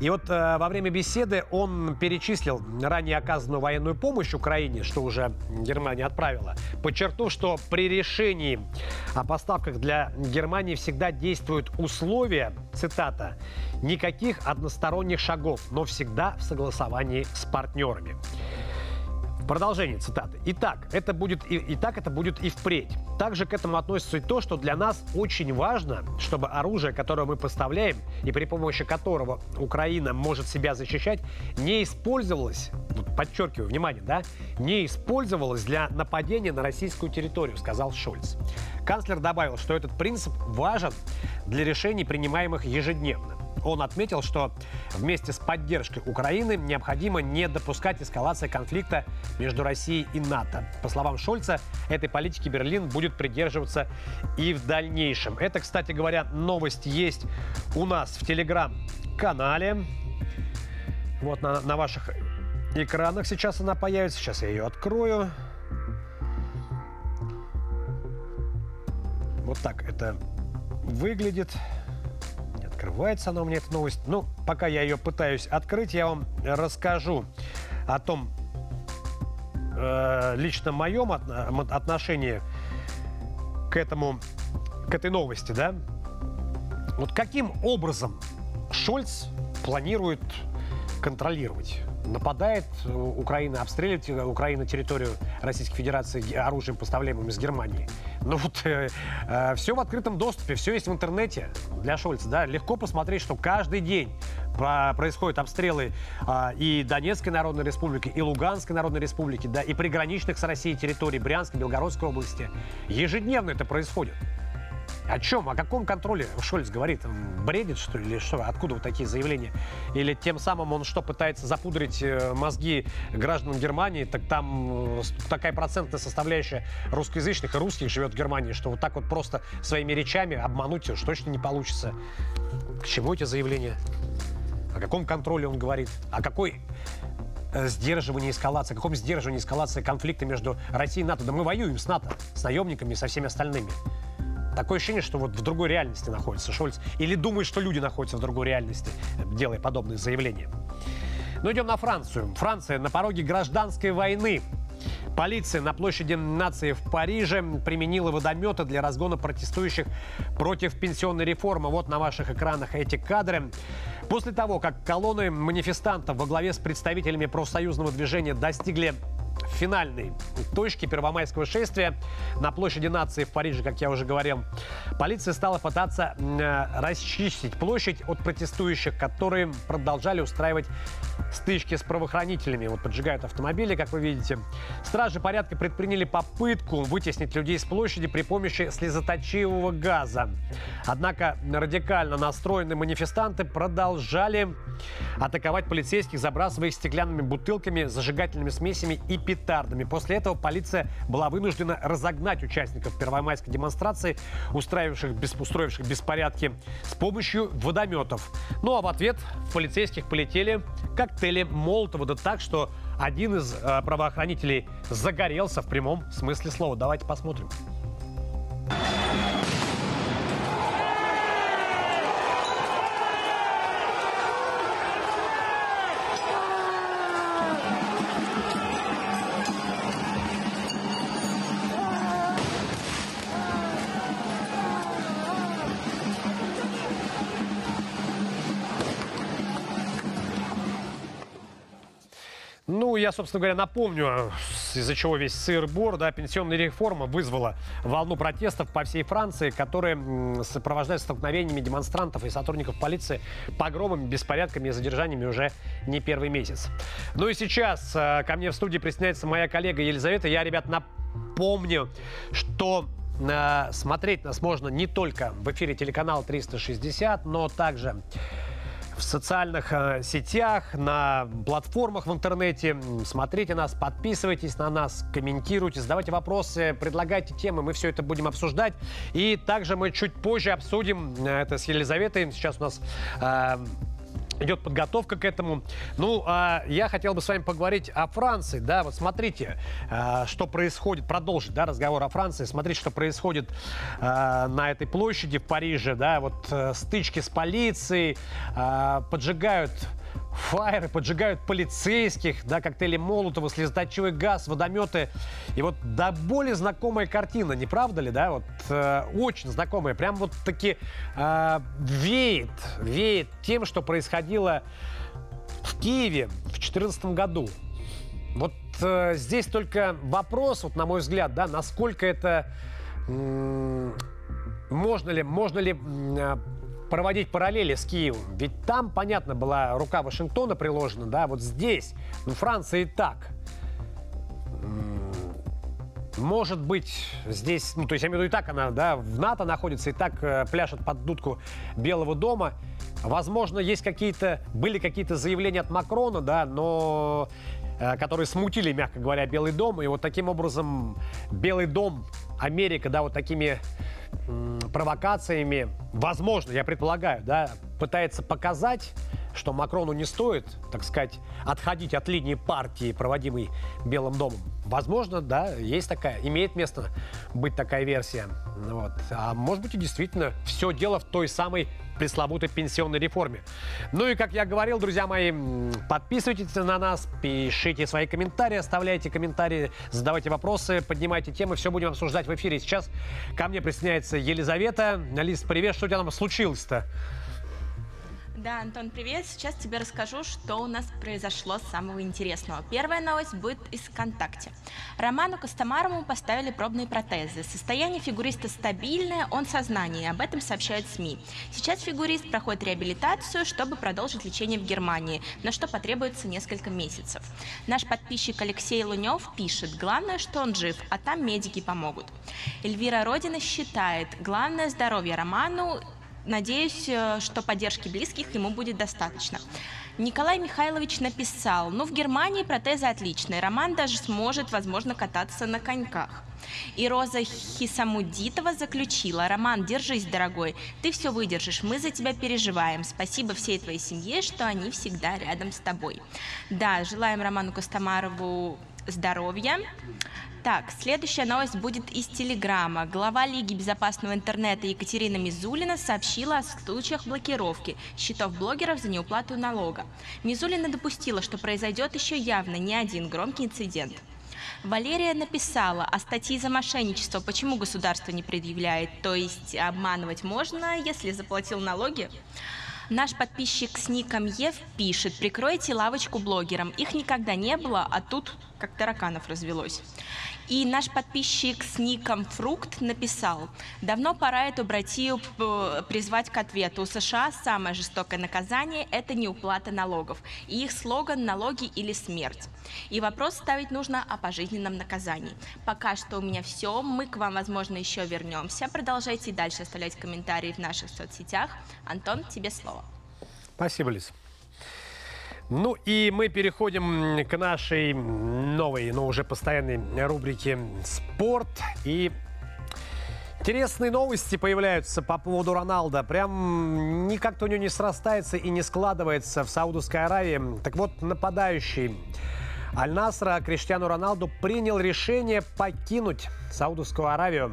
И вот э, во время беседы он перечислил ранее оказанную военную помощь Украине, что уже Германия отправила, подчеркнув, что при решении о поставках для Германии всегда действуют условия, цитата, никаких односторонних шагов, но всегда в согласовании с партнерами. Продолжение цитаты. Итак, это будет и, и так это будет и впредь. Также к этому относится и то, что для нас очень важно, чтобы оружие, которое мы поставляем и при помощи которого Украина может себя защищать, не использовалось, подчеркиваю, внимание, да, не использовалось для нападения на российскую территорию, сказал Шольц. Канцлер добавил, что этот принцип важен для решений, принимаемых ежедневно. Он отметил, что вместе с поддержкой Украины необходимо не допускать эскалации конфликта между Россией и НАТО. По словам Шольца, этой политики Берлин будет придерживаться и в дальнейшем. Это, кстати говоря, новость есть у нас в телеграм-канале. Вот на, на ваших экранах сейчас она появится. Сейчас я ее открою. Вот так это выглядит. Открывается она у меня, эта новость. Ну, пока я ее пытаюсь открыть, я вам расскажу о том, э, лично моем отно- отношении к этому к этой новости, да? Вот каким образом Шольц планирует контролировать? Нападает э, Украина, обстреливает э, Украина территорию Российской Федерации оружием, поставляемым из Германии. Ну вот э, э, все в открытом доступе, все есть в интернете для Шольца. Да? Легко посмотреть, что каждый день про- происходят обстрелы а, и Донецкой Народной Республики, и Луганской Народной Республики, да, и приграничных с Россией территорий Брянской, Белгородской области. Ежедневно это происходит. О чем? О каком контроле Шольц говорит? Бредит, что ли, или что? Откуда вот такие заявления? Или тем самым он что, пытается запудрить э, мозги гражданам Германии? Так там э, такая процентная составляющая русскоязычных и русских живет в Германии, что вот так вот просто своими речами обмануть уж точно не получится. К чему эти заявления? О каком контроле он говорит? О какой э, сдерживании эскалации, о каком сдерживании эскалации конфликта между Россией и НАТО? Да мы воюем с НАТО, с наемниками и со всеми остальными. Такое ощущение, что вот в другой реальности находится Шольц. Или думает, что люди находятся в другой реальности, делая подобные заявления. Но идем на Францию. Франция на пороге гражданской войны. Полиция на площади нации в Париже применила водометы для разгона протестующих против пенсионной реформы. Вот на ваших экранах эти кадры. После того, как колонны манифестантов во главе с представителями профсоюзного движения достигли финальной точки первомайского шествия на площади нации в Париже, как я уже говорил, полиция стала пытаться э, расчистить площадь от протестующих, которые продолжали устраивать стычки с правоохранителями. Вот поджигают автомобили, как вы видите. Стражи порядка предприняли попытку вытеснить людей с площади при помощи слезоточивого газа. Однако радикально настроенные манифестанты продолжали атаковать полицейских, забрасывая их стеклянными бутылками, зажигательными смесями и петардами. После этого полиция была вынуждена разогнать участников первомайской демонстрации, устраивавших, бес- устроивших беспорядки, с помощью водометов. Ну а в ответ в полицейских полетели коктейли Молотова, да так, что один из э, правоохранителей загорелся в прямом смысле слова. Давайте посмотрим. Собственно говоря, напомню, с- из-за чего весь сыр-бор, да, пенсионная реформа вызвала волну протестов по всей Франции, которые сопровождаются столкновениями демонстрантов и сотрудников полиции, погромами, беспорядками и задержаниями уже не первый месяц. Ну и сейчас э, ко мне в студии присоединяется моя коллега Елизавета. Я, ребят, напомню, что э, смотреть нас можно не только в эфире телеканала 360, но также в социальных э, сетях, на платформах в интернете. Смотрите нас, подписывайтесь на нас, комментируйте, задавайте вопросы, предлагайте темы, мы все это будем обсуждать. И также мы чуть позже обсудим э, это с Елизаветой. Сейчас у нас э, идет подготовка к этому. Ну, а я хотел бы с вами поговорить о Франции. Да, вот смотрите, а, что происходит. Продолжить, да, разговор о Франции. Смотрите, что происходит а, на этой площади в Париже. Да, вот э, стычки с полицией, а, поджигают фаеры, поджигают полицейских, да, коктейли Молотова, слезоточивый газ, водометы. И вот до боли знакомая картина, не правда ли, да? Вот э, очень знакомая. Прям вот таки э, веет, веет тем, что происходило в Киеве в 2014 году. Вот э, здесь только вопрос, вот на мой взгляд, да, насколько это м, можно ли, можно ли э, проводить параллели с Киевом? Ведь там, понятно, была рука Вашингтона приложена, да, вот здесь, ну, Франция и так. Может быть, здесь, ну, то есть, я имею в виду, и так она, да, в НАТО находится, и так э, пляшет под дудку Белого дома. Возможно, есть какие-то, были какие-то заявления от Макрона, да, но которые смутили, мягко говоря, Белый дом. И вот таким образом Белый дом, Америка, да, вот такими провокациями, возможно, я предполагаю, да, пытается показать что Макрону не стоит, так сказать, отходить от линии партии, проводимой Белым домом. Возможно, да, есть такая, имеет место быть такая версия. Вот. А может быть и действительно все дело в той самой пресловутой пенсионной реформе. Ну и, как я говорил, друзья мои, подписывайтесь на нас, пишите свои комментарии, оставляйте комментарии, задавайте вопросы, поднимайте темы, все будем обсуждать в эфире. Сейчас ко мне присоединяется Елизавета. Лиз, привет, что у тебя там случилось-то? Да, Антон, привет. Сейчас тебе расскажу, что у нас произошло самого интересного. Первая новость будет из ВКонтакте. Роману Костомарову поставили пробные протезы. Состояние фигуриста стабильное, он в сознании. Об этом сообщают СМИ. Сейчас фигурист проходит реабилитацию, чтобы продолжить лечение в Германии, на что потребуется несколько месяцев. Наш подписчик Алексей Лунев пишет, главное, что он жив, а там медики помогут. Эльвира Родина считает, главное здоровье Роману Надеюсь, э, что поддержки близких ему будет достаточно. Николай Михайлович написал, ну в Германии протезы отличные, Роман даже сможет, возможно, кататься на коньках. И Роза Хисамудитова заключила, Роман, держись, дорогой, ты все выдержишь, мы за тебя переживаем. Спасибо всей твоей семье, что они всегда рядом с тобой. Да, желаем Роману Костомарову здоровья. Так, следующая новость будет из Телеграма. Глава Лиги безопасного интернета Екатерина Мизулина сообщила о случаях блокировки счетов блогеров за неуплату налога. Мизулина допустила, что произойдет еще явно не один громкий инцидент. Валерия написала о статье за мошенничество, почему государство не предъявляет, то есть обманывать можно, если заплатил налоги. Наш подписчик с ником Ев пишет, прикройте лавочку блогерам. Их никогда не было, а тут как тараканов развелось. И наш подписчик с ником Фрукт написал, давно пора эту братью п- призвать к ответу. У США самое жестокое наказание – это неуплата налогов. И их слоган «налоги или смерть». И вопрос ставить нужно о пожизненном наказании. Пока что у меня все. Мы к вам, возможно, еще вернемся. Продолжайте дальше оставлять комментарии в наших соцсетях. Антон, тебе слово. Спасибо, Лиз. Ну и мы переходим к нашей новой, но уже постоянной рубрике «Спорт». И интересные новости появляются по поводу Роналда. Прям никак-то у него не срастается и не складывается в Саудовской Аравии. Так вот, нападающий Аль-Насра Криштиану Роналду принял решение покинуть Саудовскую Аравию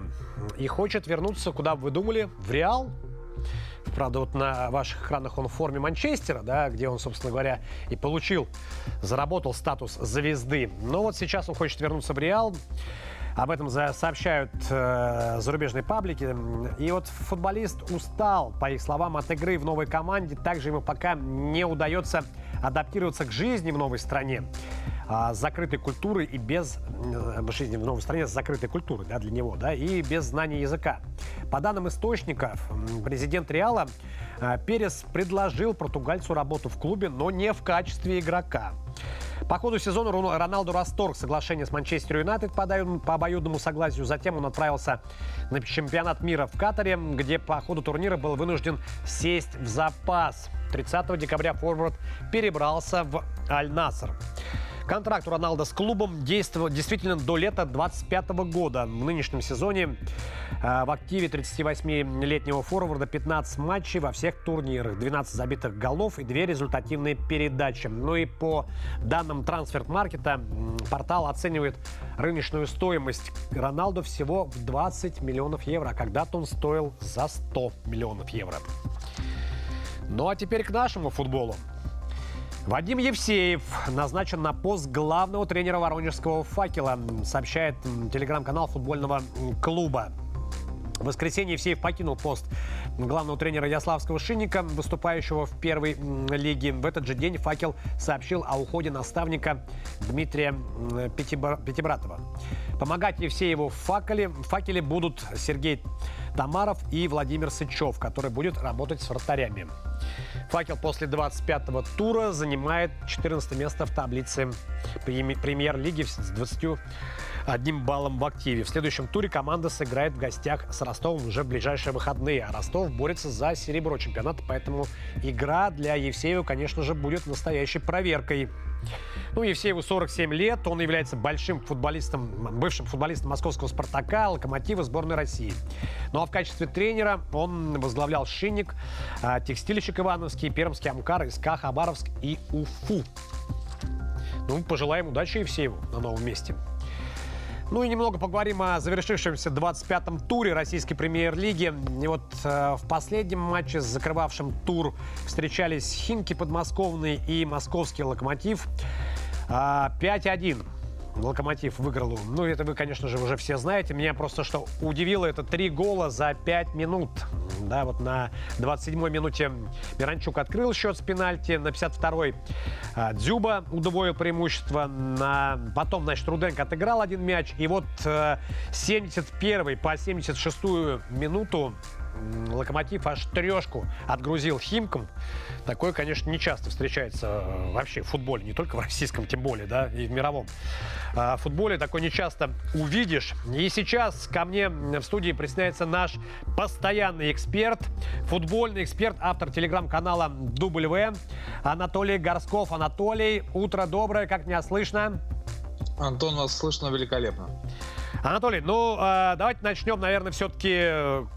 и хочет вернуться, куда вы думали, в Реал. Правда, вот на ваших экранах он в форме Манчестера, да, где он, собственно говоря, и получил, заработал статус звезды. Но вот сейчас он хочет вернуться в Реал. Об этом сообщают э, зарубежные паблики. И вот футболист устал, по их словам, от игры в новой команде. Также ему пока не удается адаптироваться к жизни в новой стране а, закрытой культурой и без э, жизни в новой стране с закрытой культурой да, для него, да, и без знания языка. По данным источников, президент Реала э, Перес предложил португальцу работу в клубе, но не в качестве игрока. По ходу сезона Рон- Роналду расторг соглашение с Манчестер Юнайтед по обоюдному согласию. Затем он отправился на чемпионат мира в Катаре, где по ходу турнира был вынужден сесть в запас. 30 декабря форвард перебрался в Аль-Наср. Контракт у Роналда с клубом действовал действительно до лета 25 года. В нынешнем сезоне э, в активе 38-летнего форварда 15 матчей во всех турнирах, 12 забитых голов и 2 результативные передачи. Ну и по данным трансфер-маркета м, портал оценивает рыночную стоимость Роналду всего в 20 миллионов евро, а когда-то он стоил за 100 миллионов евро. Ну а теперь к нашему футболу. Вадим Евсеев назначен на пост главного тренера Воронежского «Факела», сообщает телеграм-канал футбольного клуба. В воскресенье Евсеев покинул пост главного тренера Яславского Шинника, выступающего в первой лиге. В этот же день «Факел» сообщил о уходе наставника Дмитрия Пятибра- Пятибратова. Помогать Евсееву в «Факеле», «Факеле» будут Сергей Тамаров и Владимир Сычев, который будет работать с вратарями. «Факел» после 25-го тура занимает 14 место в таблице премьер-лиги с 21 баллом в активе. В следующем туре команда сыграет в гостях с Ростовом уже в ближайшие выходные. А Ростов борется за серебро чемпионата, поэтому игра для Евсеева, конечно же, будет настоящей проверкой. Ну, Евсееву 47 лет, он является большим футболистом, бывшим футболистом московского «Спартака», «Локомотива», сборной России. Ну а в качестве тренера он возглавлял «Шинник», а, текстильщик Ивановский, Пермский Амкар, СК Хабаровск и Уфу. Ну, пожелаем удачи Евсееву на новом месте. Ну и немного поговорим о завершившемся 25-м туре российской премьер-лиги. И вот э, в последнем матче, закрывавшем тур, встречались Химки подмосковный и московский локомотив. Э, 5-1. Локомотив выиграл. Ну, это вы, конечно же, уже все знаете. Меня просто что удивило, это три гола за 5 минут. Да, вот на 27-й минуте Миранчук открыл счет с пенальти. На 52-й а, Дзюба удвоил преимущество. На... Потом, значит, Руденко отыграл один мяч. И вот э, 71-й по 76-ю минуту Локомотив аж трешку отгрузил Химкам. Такое, конечно, не часто встречается э, вообще в футболе, не только в российском, тем более, да, и в мировом. А, В футболе такое не часто увидишь. И сейчас ко мне в студии присоединяется наш постоянный эксперт, футбольный эксперт, автор телеграм-канала W, Анатолий Горсков. Анатолий, утро доброе, как меня слышно? Антон, вас слышно великолепно. Анатолий, ну э, давайте начнем, наверное, все-таки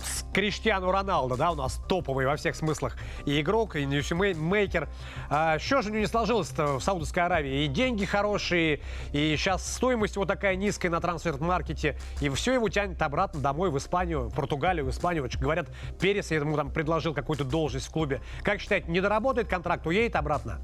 с Криштиану Роналдо, да, у нас топовый во всех смыслах и игрок, и ньюсмейкер. А, что же у него не сложилось-то в Саудовской Аравии? И деньги хорошие, и сейчас стоимость вот такая низкая на трансфер-маркете, и все его тянет обратно домой в Испанию, Португалию, в Испанию. Говорят, Перес ему там предложил какую-то должность в клубе. Как считаете, не доработает контракт, уедет обратно?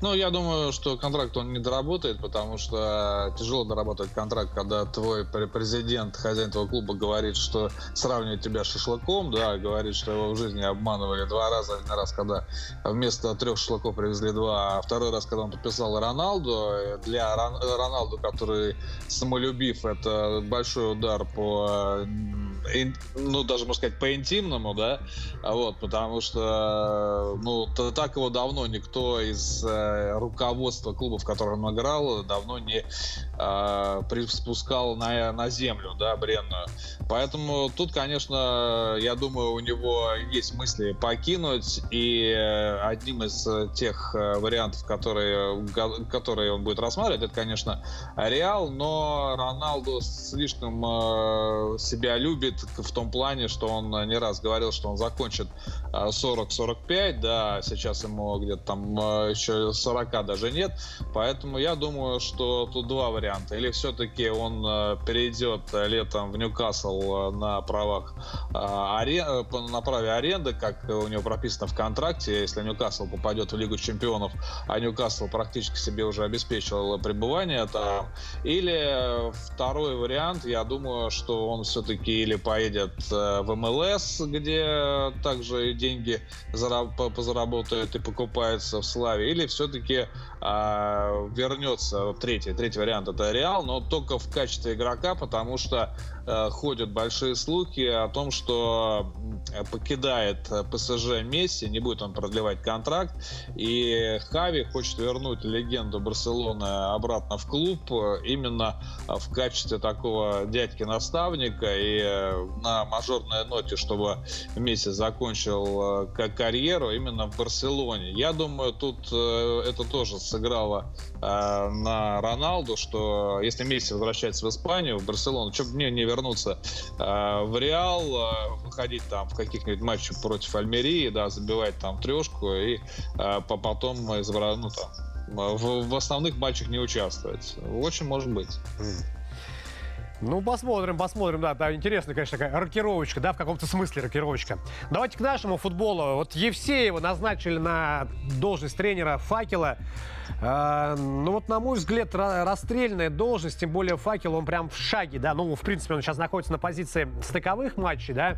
Ну, я думаю, что контракт он не доработает, потому что тяжело доработать контракт, когда твой пр- президент, хозяин твоего клуба говорит, что сравнивает тебя с шашлыком, да, говорит, что его в жизни обманывали два раза. Один раз, когда вместо трех шашлыков привезли два, а второй раз, когда он подписал Роналду. Для Рон- Роналду, который самолюбив, это большой удар по ну, даже, можно сказать, по интимному, да, вот, потому что, ну, так его давно никто из э, руководства клуба, в котором он играл, давно не э, при- спускал на, на землю, да, бренную. Поэтому тут, конечно, я думаю, у него есть мысли покинуть, и э, одним из тех э, вариантов, которые, которые он будет рассматривать, это, конечно, Реал, но Роналду слишком э, себя любит в том плане, что он не раз говорил, что он закончит э, 40-45, да, сейчас ему где-то там э, еще 40 даже нет, поэтому я думаю, что тут два варианта. Или все-таки он э, перейдет э, летом в Ньюкасл э, на правах э, э, на праве аренды, как у него прописано в контракте, если Ньюкасл попадет в Лигу чемпионов, а Ньюкасл практически себе уже обеспечил пребывание там. Или э, второй вариант, я думаю, что он все-таки или поедет э, в МЛС, где также деньги зара- по- позаработают и покупаются в славе, или все-таки вернется третий, третий вариант это Реал, но только в качестве игрока, потому что э, ходят большие слухи о том, что покидает ПСЖ Месси, не будет он продлевать контракт, и Хави хочет вернуть легенду Барселоны обратно в клуб э, именно в качестве такого дядьки-наставника и на мажорной ноте, чтобы Месси закончил э, ка- карьеру именно в Барселоне. Я думаю, тут э, это тоже сыграло э, на Роналду, что если Месси возвращается в Испанию, в Барселону, что бы мне не вернуться в Реал, выходить там в каких-нибудь матчах против Альмерии, да, забивать там трешку и по- потом изобра- ну, там, в, в основных матчах не участвовать. Очень может быть. Ну, посмотрим, посмотрим, да, да, интересная, конечно, такая рокировочка, да, в каком-то смысле рокировочка. Давайте к нашему футболу. Вот Евсеева назначили на должность тренера «Факела». А, ну, вот, на мой взгляд, ра- расстрельная должность, тем более «Факел», он прям в шаге, да, ну, в принципе, он сейчас находится на позиции стыковых матчей, да,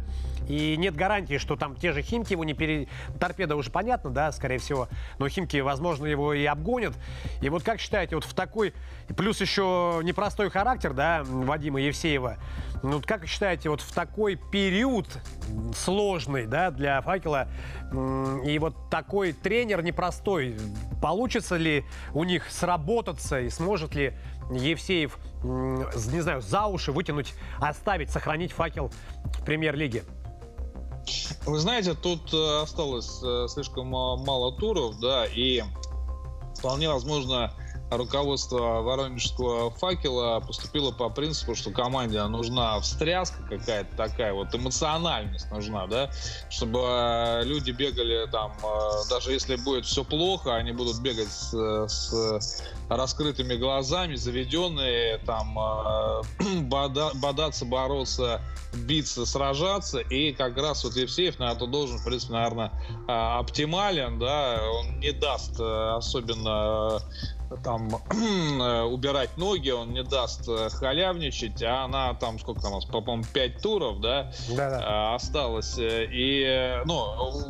и нет гарантии, что там те же «Химки» его не пере... Торпеда уже понятно, да, скорее всего, но «Химки», возможно, его и обгонят. И вот как считаете, вот в такой, плюс еще непростой характер, да, Вадима Евсеева, ну, как считаете, вот в такой период сложный, да, для «Факела», и вот такой тренер непростой, получится ли у них сработаться и сможет ли Евсеев, не знаю, за уши вытянуть, оставить, сохранить «Факел» в премьер-лиге? Вы знаете, тут э, осталось э, слишком ма- мало туров, да, и вполне возможно руководство Воронежского факела поступило по принципу, что команде нужна встряска какая-то такая, вот эмоциональность нужна, да, чтобы э, люди бегали там, э, даже если будет все плохо, они будут бегать с, с раскрытыми глазами, заведенные, там, э, бода, бодаться, бороться, биться, сражаться, и как раз вот Евсеев на это должен, в принципе, наверное, оптимален, да, он не даст особенно там убирать ноги, он не даст э, халявничать, а она там, сколько там у нас, по-моему, 5 туров, да, Да-да. осталось. И, ну,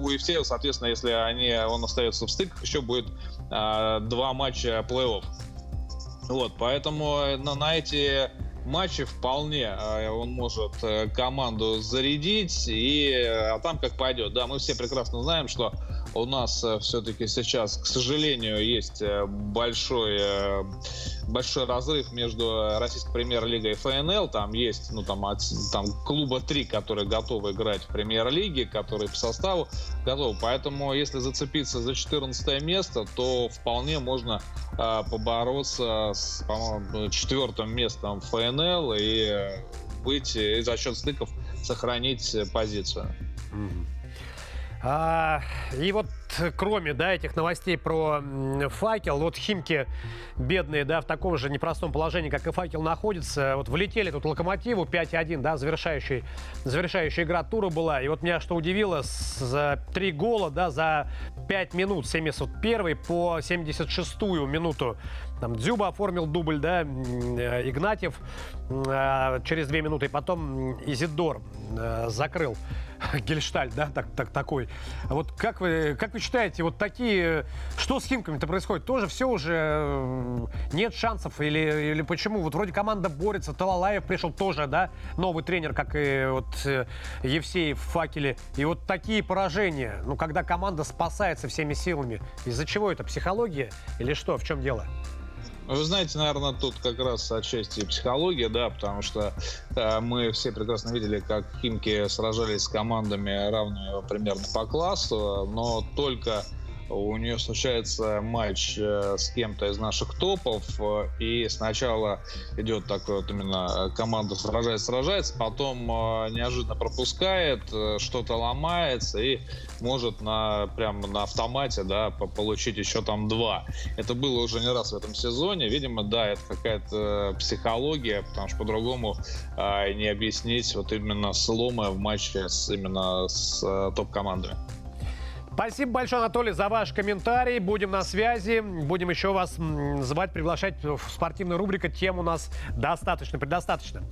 у Евсеева, соответственно, если они, он остается в стыках, еще будет а, два матча плей-офф. Вот, поэтому на, на эти матчи вполне а, он может э, команду зарядить, и, а там как пойдет. Да, мы все прекрасно знаем, что у нас э, все-таки сейчас, к сожалению, есть э, большой, э, большой разрыв между российской премьер-лигой и ФНЛ. Там есть, ну, там, от, там клуба три, которые готовы играть в премьер-лиге, которые по составу готовы. Поэтому, если зацепиться за 14 место, то вполне можно э, побороться с, по-моему, четвертым местом ФНЛ и быть и за счет стыков сохранить позицию. Mm-hmm. А, и вот кроме да, этих новостей про факел, вот Химки бедные, да, в таком же непростом положении, как и факел находится, вот влетели тут локомотиву 5-1, да, завершающий, завершающая игра тура была. И вот меня что удивило, за три гола, да, за 5 минут, 71 по 76 минуту там Дзюба оформил дубль, да, э, Игнатьев через две минуты, потом Изидор э, закрыл Гельшталь, да, так, так, такой. Вот как вы, как вы считаете, вот такие, что с Химками-то происходит? Тоже все уже нет шансов или, или почему? Вот вроде команда борется, Талалаев пришел тоже, да, новый тренер, как и вот Евсеев в Факеле. И вот такие поражения, ну, когда команда спасается всеми силами, из-за чего это? Психология или что? В чем дело? Вы знаете, наверное, тут как раз отчасти психология, да, потому что э, мы все прекрасно видели, как Химки сражались с командами равными примерно по классу, но только у нее случается матч э, с кем-то из наших топов, э, и сначала идет такой вот именно э, команда сражается, сражается, потом неожиданно пропускает, что-то ломается и может на прямо на автомате, да, получить еще там два. Это было уже не раз в этом сезоне. Видимо, да, это какая-то психология, потому что по-другому а, не объяснить вот именно сломы в матче с именно с топ-командами. Спасибо большое, Анатолий, за ваш комментарий. Будем на связи. Будем еще вас звать, приглашать в спортивную рубрику. Тем у нас достаточно, предостаточно.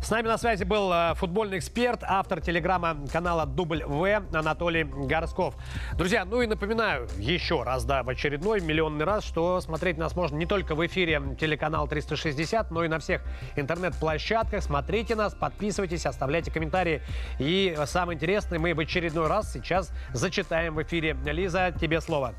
С нами на связи был э, футбольный эксперт, автор телеграмма канала Дубль В Анатолий Горсков. Друзья, ну и напоминаю еще раз, да, в очередной миллионный раз, что смотреть нас можно не только в эфире телеканал 360, но и на всех интернет-площадках. Смотрите нас, подписывайтесь, оставляйте комментарии. И самое интересное, мы в очередной раз сейчас зачитаем в эфире. Лиза, тебе слово.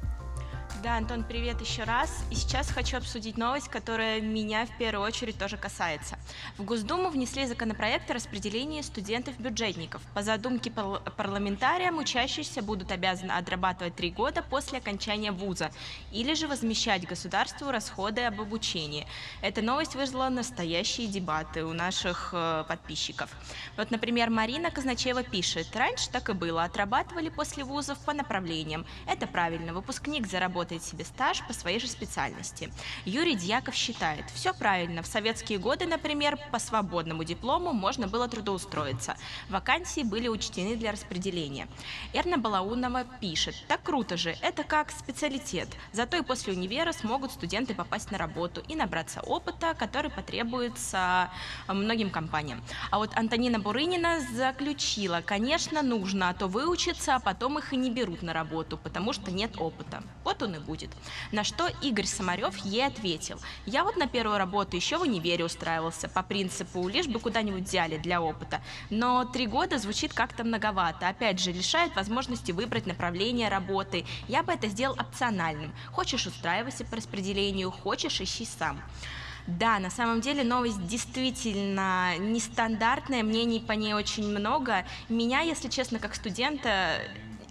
Да, Антон, привет еще раз. И сейчас хочу обсудить новость, которая меня в первую очередь тоже касается. В Госдуму внесли законопроект о распределении студентов-бюджетников. По задумке пар- парламентариям учащиеся будут обязаны отрабатывать три года после окончания вуза или же возмещать государству расходы об обучении. Эта новость вызвала настоящие дебаты у наших э, подписчиков. Вот, например, Марина Казначева пишет, раньше так и было, отрабатывали после вузов по направлениям. Это правильно, выпускник заработает заработает себе стаж по своей же специальности. Юрий Дьяков считает, все правильно. В советские годы, например, по свободному диплому можно было трудоустроиться. Вакансии были учтены для распределения. Эрна Балаунова пишет, так круто же, это как специалитет. Зато и после универа смогут студенты попасть на работу и набраться опыта, который потребуется многим компаниям. А вот Антонина Бурынина заключила, конечно, нужно, а то выучиться, а потом их и не берут на работу, потому что нет опыта. Вот он и будет. На что Игорь Самарев ей ответил, я вот на первую работу еще в универе устраивался по принципу, лишь бы куда-нибудь взяли для опыта. Но три года звучит как-то многовато. Опять же, лишает возможности выбрать направление работы. Я бы это сделал опциональным. Хочешь устраивайся по распределению, хочешь ищи сам. Да, на самом деле новость действительно нестандартная, мнений по ней очень много. Меня, если честно, как студента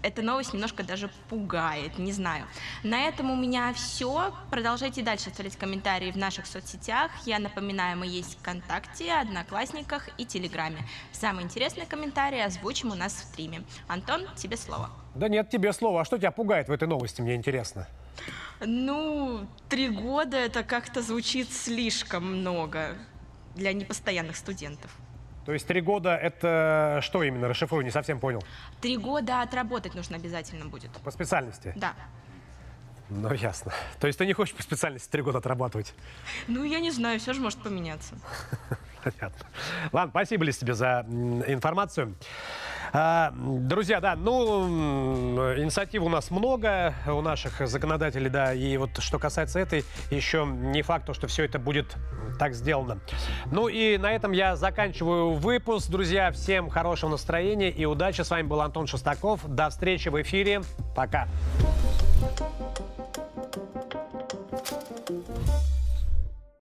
эта новость немножко даже пугает, не знаю. На этом у меня все. Продолжайте дальше оставлять комментарии в наших соцсетях. Я напоминаю, мы есть ВКонтакте, Одноклассниках и Телеграме. Самые интересные комментарии озвучим у нас в стриме. Антон, тебе слово. Да нет, тебе слово. А что тебя пугает в этой новости, мне интересно? Ну, три года это как-то звучит слишком много для непостоянных студентов. То есть три года это что именно? Расшифруй, не совсем понял. Три года отработать нужно обязательно будет. По специальности? Да. Ну, ясно. То есть ты не хочешь по специальности три года отрабатывать? Ну, я не знаю, все же может поменяться. Понятно. Ладно, спасибо, Лиз, тебе за информацию. А, друзья, да, ну, инициатив у нас много, у наших законодателей, да, и вот что касается этой, еще не факт, что все это будет так сделано. Ну и на этом я заканчиваю выпуск. Друзья, всем хорошего настроения и удачи. С вами был Антон Шестаков. До встречи в эфире. Пока. Пока.